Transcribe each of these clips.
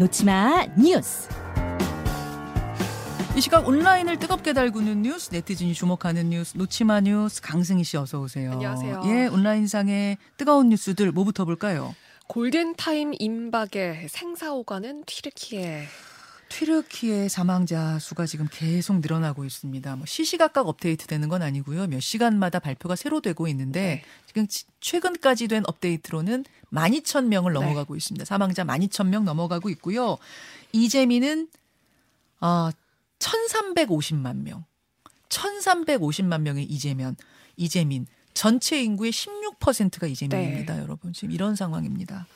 놓치마 뉴스. 이 시각 온라인을 뜨겁게 달구는 뉴스, 네티즌이 주목하는 뉴스, 놓치마 뉴스 강승희 씨 어서 오세요. 안녕하세요. 예, 온라인상의 뜨거운 뉴스들 뭐부터 볼까요? 골든타임 임박의 생사오가는 튀르키예. 튀르키의 사망자 수가 지금 계속 늘어나고 있습니다. 뭐 시시각각 업데이트되는 건 아니고요. 몇 시간마다 발표가 새로 되고 있는데 네. 지금 치- 최근까지 된 업데이트로는 12,000명을 네. 넘어가고 있습니다. 사망자 12,000명 넘어가고 있고요. 이재민은 아 1,350만 명. 1,350만 명의 이재면 이재민 전체 인구의 16%가 이재민입니다, 네. 여러분. 지금 이런 상황입니다.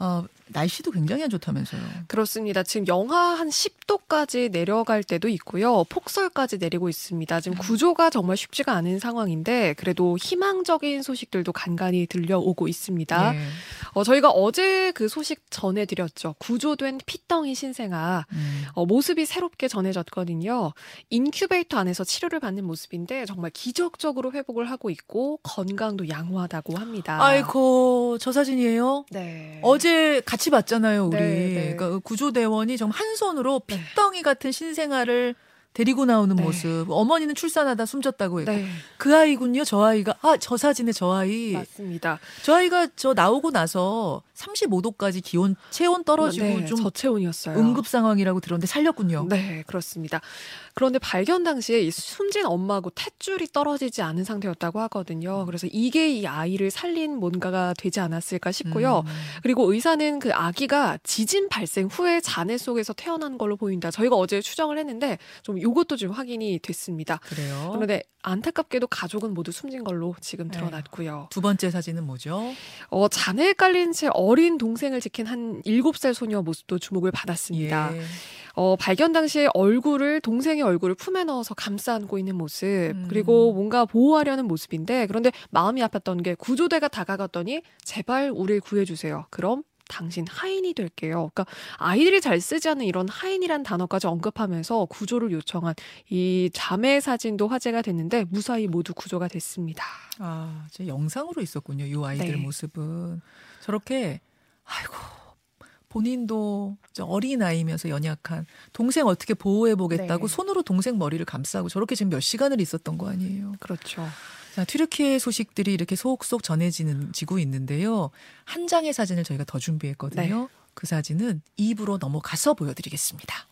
어, 날씨도 굉장히 안 좋다면서요. 그렇습니다. 지금 영하 한 10도까지 내려갈 때도 있고요. 폭설까지 내리고 있습니다. 지금 구조가 정말 쉽지가 않은 상황인데 그래도 희망적인 소식들도 간간히 들려오고 있습니다. 예. 어, 저희가 어제 그 소식 전해드렸죠. 구조된 피덩이 신생아. 음. 어, 모습이 새롭게 전해졌거든요. 인큐베이터 안에서 치료를 받는 모습인데 정말 기적적으로 회복을 하고 있고 건강도 양호하다고 합니다. 아이고 저 사진이에요. 네. 어제 같이 봤잖아요, 우리. 네, 네. 그러니까 그 구조대원이 정말 한 손으로 네. 핏덩이 같은 신생아를 데리고 나오는 네. 모습. 어머니는 출산하다 숨졌다고 했고. 네, 그 아이군요, 저 아이가. 아, 저 사진에 저 아이. 맞습니다. 저 아이가 저 나오고 나서 35도까지 기온, 체온 떨어지고 네, 좀 저체온이었어요. 응급 상황이라고 들었는데 살렸군요. 네, 그렇습니다. 그런데 발견 당시에 이 숨진 엄마하고 탯줄이 떨어지지 않은 상태였다고 하거든요. 그래서 이게 이 아이를 살린 뭔가가 되지 않았을까 싶고요. 음. 그리고 의사는 그 아기가 지진 발생 후에 잔해 속에서 태어난 걸로 보인다. 저희가 어제 추정을 했는데 좀 이것도 좀 확인이 됐습니다. 그래요. 그런데 안타깝게도 가족은 모두 숨진 걸로 지금 에휴. 드러났고요. 두 번째 사진은 뭐죠? 어, 잔해에 깔린 채 어린 동생을 지킨 한 7살 소녀 모습도 주목을 받았습니다. 예. 어, 발견 당시에 얼굴을 동생의 얼굴을 품에 넣어서 감싸 안고 있는 모습 음. 그리고 뭔가 보호하려는 모습인데 그런데 마음이 아팠던 게 구조대가 다가갔더니 제발 우리를 구해주세요. 그럼 당신 하인이 될게요. 그러니까 아이들이 잘 쓰지 않는 이런 하인이란 단어까지 언급하면서 구조를 요청한 이 자매 사진도 화제가 됐는데 무사히 모두 구조가 됐습니다. 아, 제 영상으로 있었군요. 이 아이들 네. 모습은 저렇게 아이고 본인도 저 어린 아이면서 연약한 동생 어떻게 보호해 보겠다고 네. 손으로 동생 머리를 감싸고 저렇게 지금 몇 시간을 있었던 거 아니에요. 그렇죠. 자, 튀르키예 소식들이 이렇게 속속 전해지는 지고 있는데요. 한 장의 사진을 저희가 더 준비했거든요. 네. 그 사진은 입으로 넘어가서 보여드리겠습니다.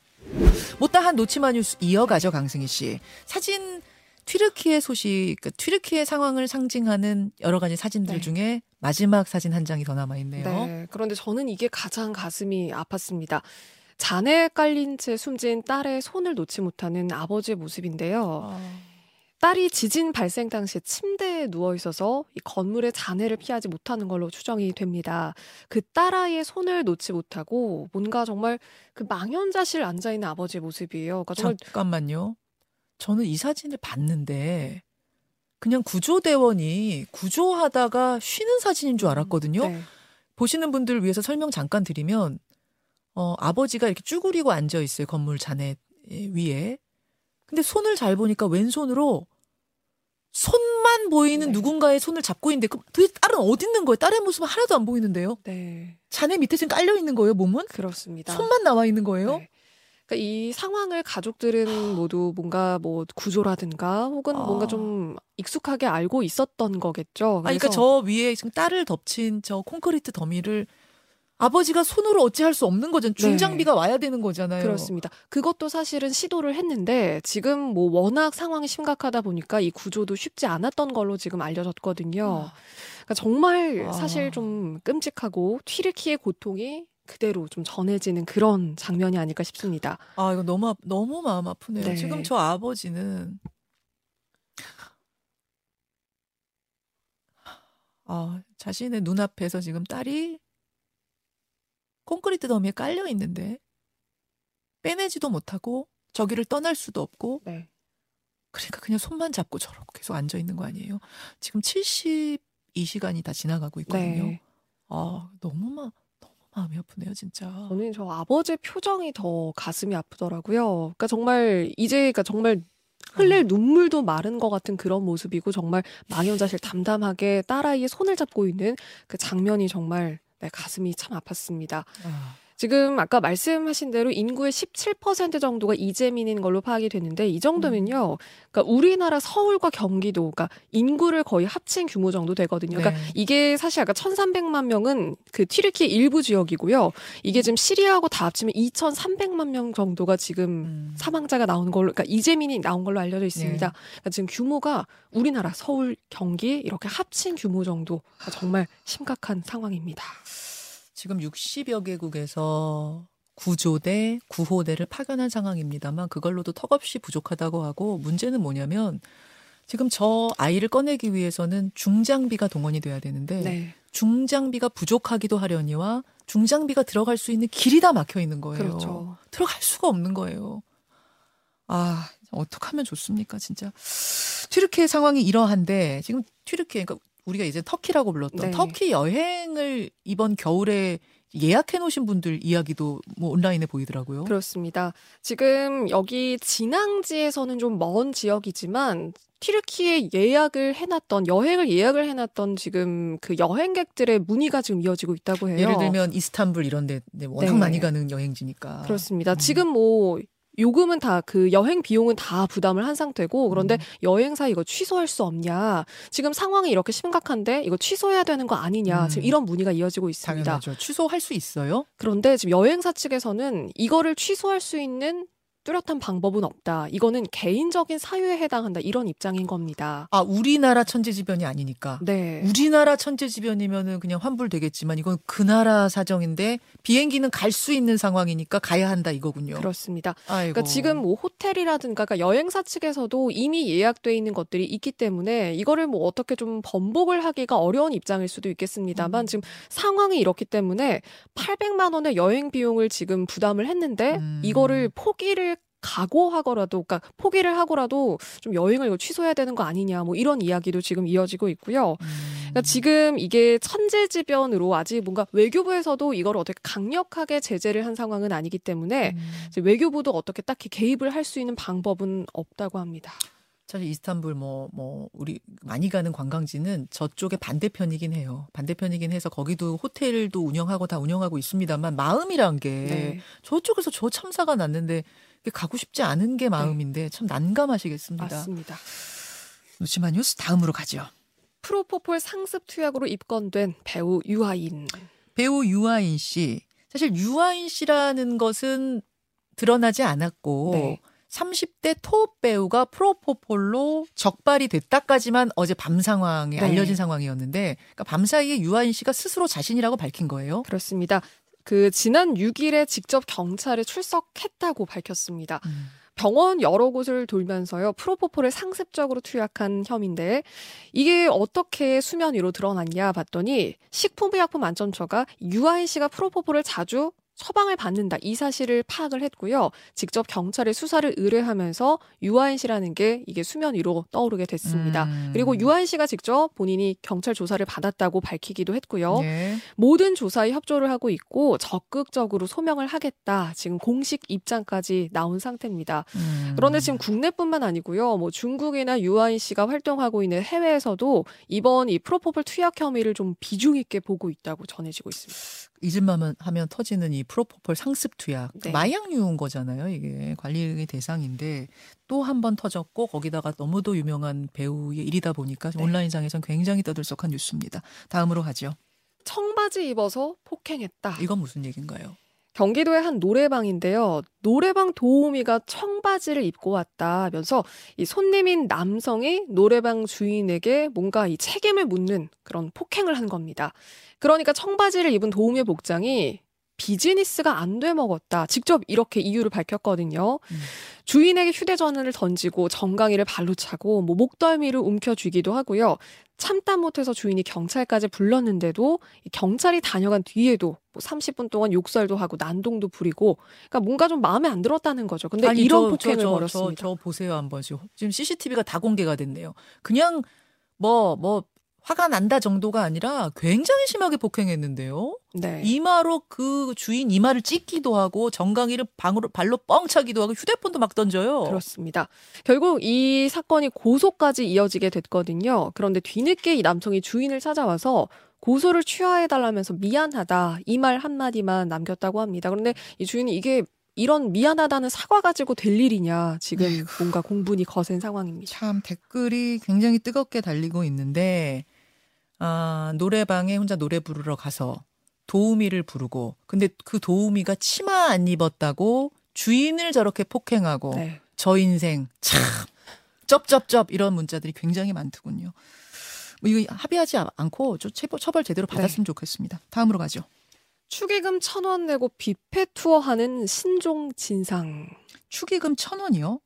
못다한 놓치마 뉴스 이어가죠, 강승희 씨. 사진 튀르키예 소식, 그 튀르키예 상황을 상징하는 여러 가지 사진들 네. 중에 마지막 사진 한 장이 더 남아 있네요. 네. 그런데 저는 이게 가장 가슴이 아팠습니다. 잔해에 깔린 채 숨진 딸의 손을 놓지 못하는 아버지의 모습인데요. 아, 딸이 지진 발생 당시에 침대에 누워 있어서 이 건물의 잔해를 피하지 못하는 걸로 추정이 됩니다. 그 딸아이의 손을 놓지 못하고 뭔가 정말 그 망연자실 앉아 있는 아버지의 모습이에요. 그러니까 정말 잠깐만요. 저는 이 사진을 봤는데 그냥 구조대원이 구조하다가 쉬는 사진인 줄 알았거든요. 네. 보시는 분들 위해서 설명 잠깐 드리면 어, 아버지가 이렇게 쭈그리고 앉아 있어요 건물 잔해 위에. 근데 손을 잘 보니까 왼손으로 손만 보이는 네. 누군가의 손을 잡고 있는데 그 도대체 딸은 어디 있는 거예요? 딸의 모습은 하나도 안 보이는데요. 네. 잔해 밑에 지금 깔려 있는 거예요 몸은? 그렇습니다. 손만 나와 있는 거예요? 네. 그러니까 이 상황을 가족들은 모두 뭔가 뭐 구조라든가 혹은 아. 뭔가 좀 익숙하게 알고 있었던 거겠죠. 아니, 그러니까 저 위에 지금 딸을 덮친 저 콘크리트 더미를 아버지가 손으로 어찌할 수 없는 거잖아요. 중장비가 와야 되는 거잖아요. 네. 그렇습니다. 그것도 사실은 시도를 했는데 지금 뭐 워낙 상황이 심각하다 보니까 이 구조도 쉽지 않았던 걸로 지금 알려졌거든요. 그러니까 정말 아. 사실 좀 끔찍하고 튀르키의 고통이 그대로 좀 전해지는 그런 장면이 아닐까 싶습니다. 아, 이거 너무, 아- 너무 마음 아프네요. 네. 지금 저 아버지는, 아, 자신의 눈앞에서 지금 딸이 콘크리트 더미에 깔려 있는데, 빼내지도 못하고, 저기를 떠날 수도 없고, 네. 그러니까 그냥 손만 잡고 저러고 계속 앉아 있는 거 아니에요? 지금 72시간이 다 지나가고 있거든요. 네. 아, 너무 마, 너무 마음이 아프네요, 진짜. 저는 저 아버지의 표정이 더 가슴이 아프더라고요. 그러니까 정말 이제 그러니까 정말 흘릴 아. 눈물도 마른 것 같은 그런 모습이고 정말 망연자실 담담하게 딸아이의 손을 잡고 있는 그 장면이 정말 네, 가슴이 참 아팠습니다. 아, 지금 아까 말씀하신 대로 인구의 17% 정도가 이재민인 걸로 파악이 됐는데 이 정도면요. 그러니까 우리나라 서울과 경기도 그러니까 인구를 거의 합친 규모 정도 되거든요. 그러니까 네. 이게 사실 아까 1,300만 명은 그 튀르키 일부 지역이고요. 이게 지금 시리아하고 다 합치면 2,300만 명 정도가 지금 음. 사망자가 나온 걸로 그러니까 이재민이 나온 걸로 알려져 있습니다. 네. 그러니까 지금 규모가 우리나라 서울, 경기 이렇게 합친 규모 정도 정말 심각한 상황입니다. 지금 60여 개국에서 구조대, 구호대를 파견한 상황입니다만 그걸로도 턱없이 부족하다고 하고 문제는 뭐냐면 지금 저 아이를 꺼내기 위해서는 중장비가 동원이 돼야 되는데 네. 중장비가 부족하기도 하려니와 중장비가 들어갈 수 있는 길이 다 막혀 있는 거예요. 그렇죠. 들어갈 수가 없는 거예요. 아, 어떡하면 좋습니까, 진짜. 튀르키예 상황이 이러한데 지금 튀르키예 그러니까 우리가 이제 터키라고 불렀던 네. 터키 여행을 이번 겨울에 예약해 놓으신 분들 이야기도 뭐 온라인에 보이더라고요. 그렇습니다. 지금 여기 진앙지에서는 좀 먼 지역이지만 튀르키에 예약을 해놨던 여행을 예약을 해놨던 지금 그 여행객들의 문의가 지금 이어지고 있다고 해요. 예를 들면 이스탄불 이런 데 네, 워낙 네. 많이 가는 여행지니까. 그렇습니다. 음. 지금 뭐 요금은 다 그 여행 비용은 다 부담을 한 상태고 그런데 음. 여행사 이거 취소할 수 없냐? 지금 상황이 이렇게 심각한데 이거 취소해야 되는 거 아니냐? 음. 지금 이런 문의가 이어지고 있습니다. 당연하죠. 취소할 수 있어요? 그런데 지금 여행사 측에서는 이거를 취소할 수 있는 뚜렷한 방법은 없다. 이거는 개인적인 사유에 해당한다. 이런 입장인 겁니다. 아, 우리나라 천재지변이 아니니까. 네. 우리나라 천재지변이면은 그냥 환불되겠지만 이건 그 나라 사정인데 비행기는 갈 수 있는 상황이니까 가야 한다 이거군요. 그렇습니다. 아이고. 그러니까 지금 뭐 호텔이라든가 그러니까 여행사 측에서도 이미 예약돼 있는 것들이 있기 때문에 이거를 뭐 어떻게 좀 번복을 하기가 어려운 입장일 수도 있겠습니다만 음. 지금 상황이 이렇기 때문에 800만 원의 여행 비용을 지금 부담을 했는데 음. 이거를 포기를 각오하고라도 그러니까 포기를 하고라도 좀 여행을 이거 취소해야 되는 거 아니냐 뭐 이런 이야기도 지금 이어지고 있고요. 음. 그러니까 지금 이게 천재지변으로 아직 뭔가 외교부에서도 이걸 어떻게 강력하게 제재를 한 상황은 아니기 때문에 음. 외교부도 어떻게 딱히 개입을 할 수 있는 방법은 없다고 합니다. 사실 이스탄불 뭐뭐 우리 많이 가는 관광지는 저쪽의 반대편이긴 해요. 반대편이긴 해서 거기도 호텔도 운영하고 다 운영하고 있습니다만 마음이란 게 네. 저쪽에서 저 참사가 났는데 가고 싶지 않은 게 마음인데 참 난감하시겠습니다. 맞습니다. 노치마 뉴스 다음으로 가죠. 프로포폴 상습 투약으로 입건된 배우 유아인. 배우 유아인 씨. 사실 유아인 씨라는 것은 드러나지 않았고 네. 30대 토업 배우가 프로포폴로 적발이 됐다까지만 어제 밤 상황에 네. 알려진 상황이었는데 그러니까 밤 사이에 유아인 씨가 스스로 자신이라고 밝힌 거예요. 그렇습니다. 그 지난 6일에 직접 경찰에 출석했다고 밝혔습니다. 음. 병원 여러 곳을 돌면서요 프로포폴을 상습적으로 투약한 혐의인데 이게 어떻게 수면 위로 드러났냐 봤더니 식품의약품안전처가 유아인 씨가 프로포폴을 자주 처방을 받는다 이 사실을 파악을 했고요 직접 경찰에 수사를 의뢰하면서 유아인 씨라는 게 이게 수면 위로 떠오르게 됐습니다. 음. 그리고 유아인 씨가 직접 본인이 경찰 조사를 받았다고 밝히기도 했고요. 네. 모든 조사에 협조를 하고 있고 적극적으로 소명을 하겠다. 지금 공식 입장까지 나온 상태입니다. 음. 그런데 지금 국내뿐만 아니고요. 뭐 중국이나 유아인 씨가 활동하고 있는 해외에서도 이번 이 프로포폴 투약 혐의를 좀 비중 있게 보고 있다고 전해지고 있습니다. 잊을만 하면 터지는 이 프로포폴 상습 투약 네. 마약류인 거잖아요. 이게 관리의 대상인데 또 한 번 터졌고 거기다가 너무도 유명한 배우의 일이다 보니까 네. 온라인상에선 굉장히 떠들썩한 뉴스입니다. 다음으로 가죠. 청바지 입어서 폭행했다. 이건 무슨 얘기인가요? 경기도의 한 노래방인데요. 노래방 도우미가 청바지를 입고 왔다면서 이 손님인 남성이 노래방 주인에게 뭔가 이 책임을 묻는 그런 폭행을 한 겁니다. 그러니까 청바지를 입은 도우미의 복장이 비즈니스가 안 돼 먹었다. 직접 이렇게 이유를 밝혔거든요. 음. 주인에게 휴대전화를 던지고 정강이를 발로 차고 뭐 목덜미를 움켜쥐기도 하고요. 참다 못해서 주인이 경찰까지 불렀는데도 이 경찰이 다녀간 뒤에도 뭐 30분 동안 욕설도 하고 난동도 부리고 그러니까 뭔가 좀 마음에 안 들었다는 거죠. 근데 아니, 이런 저, 폭행을 저, 저, 벌였습니다. 저, 저 보세요 한번 지금 지금 CCTV가 다 공개가 됐네요. 그냥 뭐뭐 화가 난다 정도가 아니라 굉장히 심하게 폭행했는데요. 네. 이마로 그 주인 이마를 찢기도 하고 정강이를 방으로 발로 뻥 차기도 하고 휴대폰도 막 던져요. 그렇습니다. 결국 이 사건이 고소까지 이어지게 됐거든요. 그런데 뒤늦게 이 남성이 주인을 찾아와서 고소를 취하해달라면서 미안하다 이 말 한마디만 남겼다고 합니다. 그런데 이 주인이 이게 이런 미안하다는 사과 가지고 될 일이냐 지금. 뭔가 공분이 거센 상황입니다. 참 댓글이 굉장히 뜨겁게 달리고 있는데 아, 노래방에 혼자 노래 부르러 가서 도우미를 부르고 근데 그 도우미가 치마 안 입었다고 주인을 저렇게 폭행하고 네. 저 인생 참 쩝쩝쩝 이런 문자들이 굉장히 많더군요. 뭐 이거 합의하지 않고 좀 처벌 제대로 받았으면 좋겠습니다. 다음으로 가죠. 축의금 천 원 내고 뷔페 투어하는 신종 진상. 축의금 천 원이요?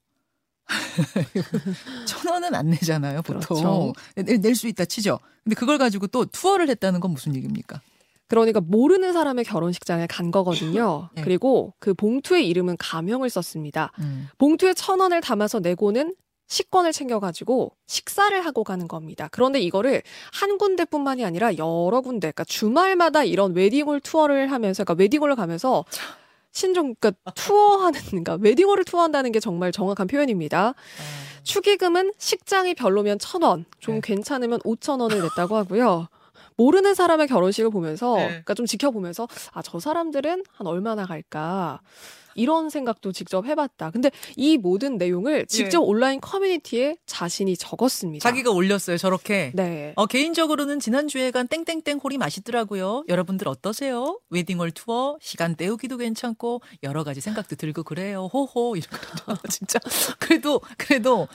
천 원은 안 내잖아요, 보통. 그렇죠. 낼수 있다 치죠. 근데 그걸 가지고 또 투어를 했다는 건 무슨 얘기입니까? 그러니까 모르는 사람의 결혼식장에 간 거거든요. 네. 그리고 그 봉투의 이름은 가명을 썼습니다. 음. 봉투에 천 원을 담아서 내고는 식권을 챙겨가지고 식사를 하고 가는 겁니다. 그런데 이거를 한 군데뿐만이 아니라 여러 군데, 그러니까 주말마다 이런 웨딩홀 투어를 하면서, 그러니까 웨딩홀을 가면서 신종, 그러니까 투어하는, 그러니까 웨딩홀을 투어한다는 게 정말 정확한 표현입니다. 축의금은 식장이 별로면 천 원, 좀 네. 괜찮으면 오천 원을 냈다고 하고요. 모르는 사람의 결혼식을 보면서, 네. 그러니까 좀 지켜보면서, 아, 저 사람들은 한 얼마나 갈까. 이런 생각도 직접 해봤다. 근데 이 모든 내용을 직접 온라인 커뮤니티에 자신이 적었습니다. 자기가 올렸어요, 저렇게. 네. 어, 개인적으로는 지난주에 간 땡땡땡 홀이 맛있더라고요. 여러분들 어떠세요? 웨딩홀 투어, 시간 때우기도 괜찮고, 여러 가지 생각도 들고 그래요. 호호, 이런 거. 진짜. 그래도, 그래도,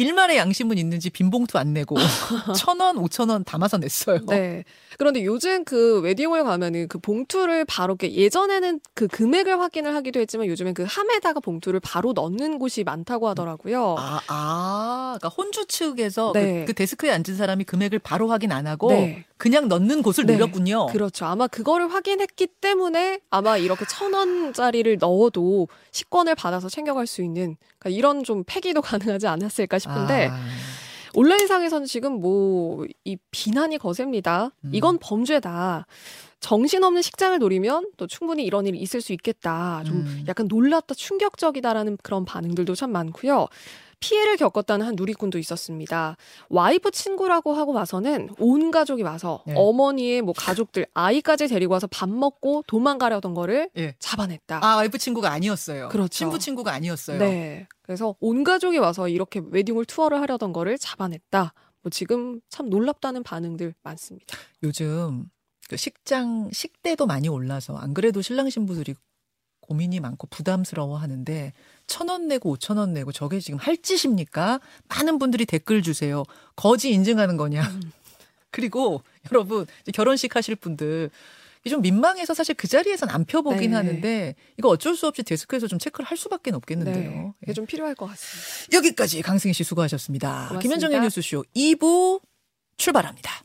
일말의 양심은 있는지 빈봉투 안 내고, 천 원, 오천 원 담아서 냈어요. 네. 그런데 요즘 그 웨딩홀 가면은 그 봉투를 바로 이렇게 예전에는 그 금액을 확인을 하기도 했지만 요즘엔 그 함에다가 봉투를 바로 넣는 곳이 많다고 하더라고요. 아, 아, 그러니까 혼주 측에서 네. 그, 그 데스크에 앉은 사람이 금액을 바로 확인 안 하고 네. 그냥 넣는 곳을 네. 누렸군요. 그렇죠. 아마 그거를 확인했기 때문에 아마 이렇게 천 원짜리를 넣어도 식권을 받아서 챙겨갈 수 있는 그러니까 이런 좀 폐기도 가능하지 않았을까 싶은데 아, 온라인상에서는 지금 뭐 이 비난이 거셉니다. 음. 이건 범죄다. 정신없는 식장을 노리면 또 충분히 이런 일이 있을 수 있겠다. 좀 음. 약간 놀랍다, 충격적이다라는 그런 반응들도 참 많고요. 피해를 겪었다는 한 누리꾼도 있었습니다. 와이프 친구라고 하고 와서는 온 가족이 와서 네. 어머니의 뭐 가족들, 아이까지 데리고 와서 밥 먹고 도망가려던 거를 예. 잡아냈다. 아, 와이프 친구가 아니었어요. 그렇죠. 신부 친구가 아니었어요. 네. 그래서 온 가족이 와서 이렇게 웨딩홀 투어를 하려던 거를 잡아냈다. 뭐 지금 참 놀랍다는 반응들 많습니다. 요즘 그 식장 식대도 많이 올라서 안 그래도 신랑 신부들이 고민이 많고 부담스러워 하는데 천 원 내고 오천 원 내고 저게 지금 할 짓입니까? 많은 분들이 댓글 주세요. 거지 인증하는 거냐? 음. 그리고 여러분 결혼식 하실 분들 좀 민망해서 사실 그 자리에선 안 펴보긴 네. 하는데 이거 어쩔 수 없이 데스크에서 좀 체크를 할 수밖에 없겠는데요. 네. 예. 이게 좀 필요할 것 같습니다. 여기까지 강승희 씨 수고하셨습니다. 고맙습니다. 김현정의 뉴스쇼 2부 출발합니다.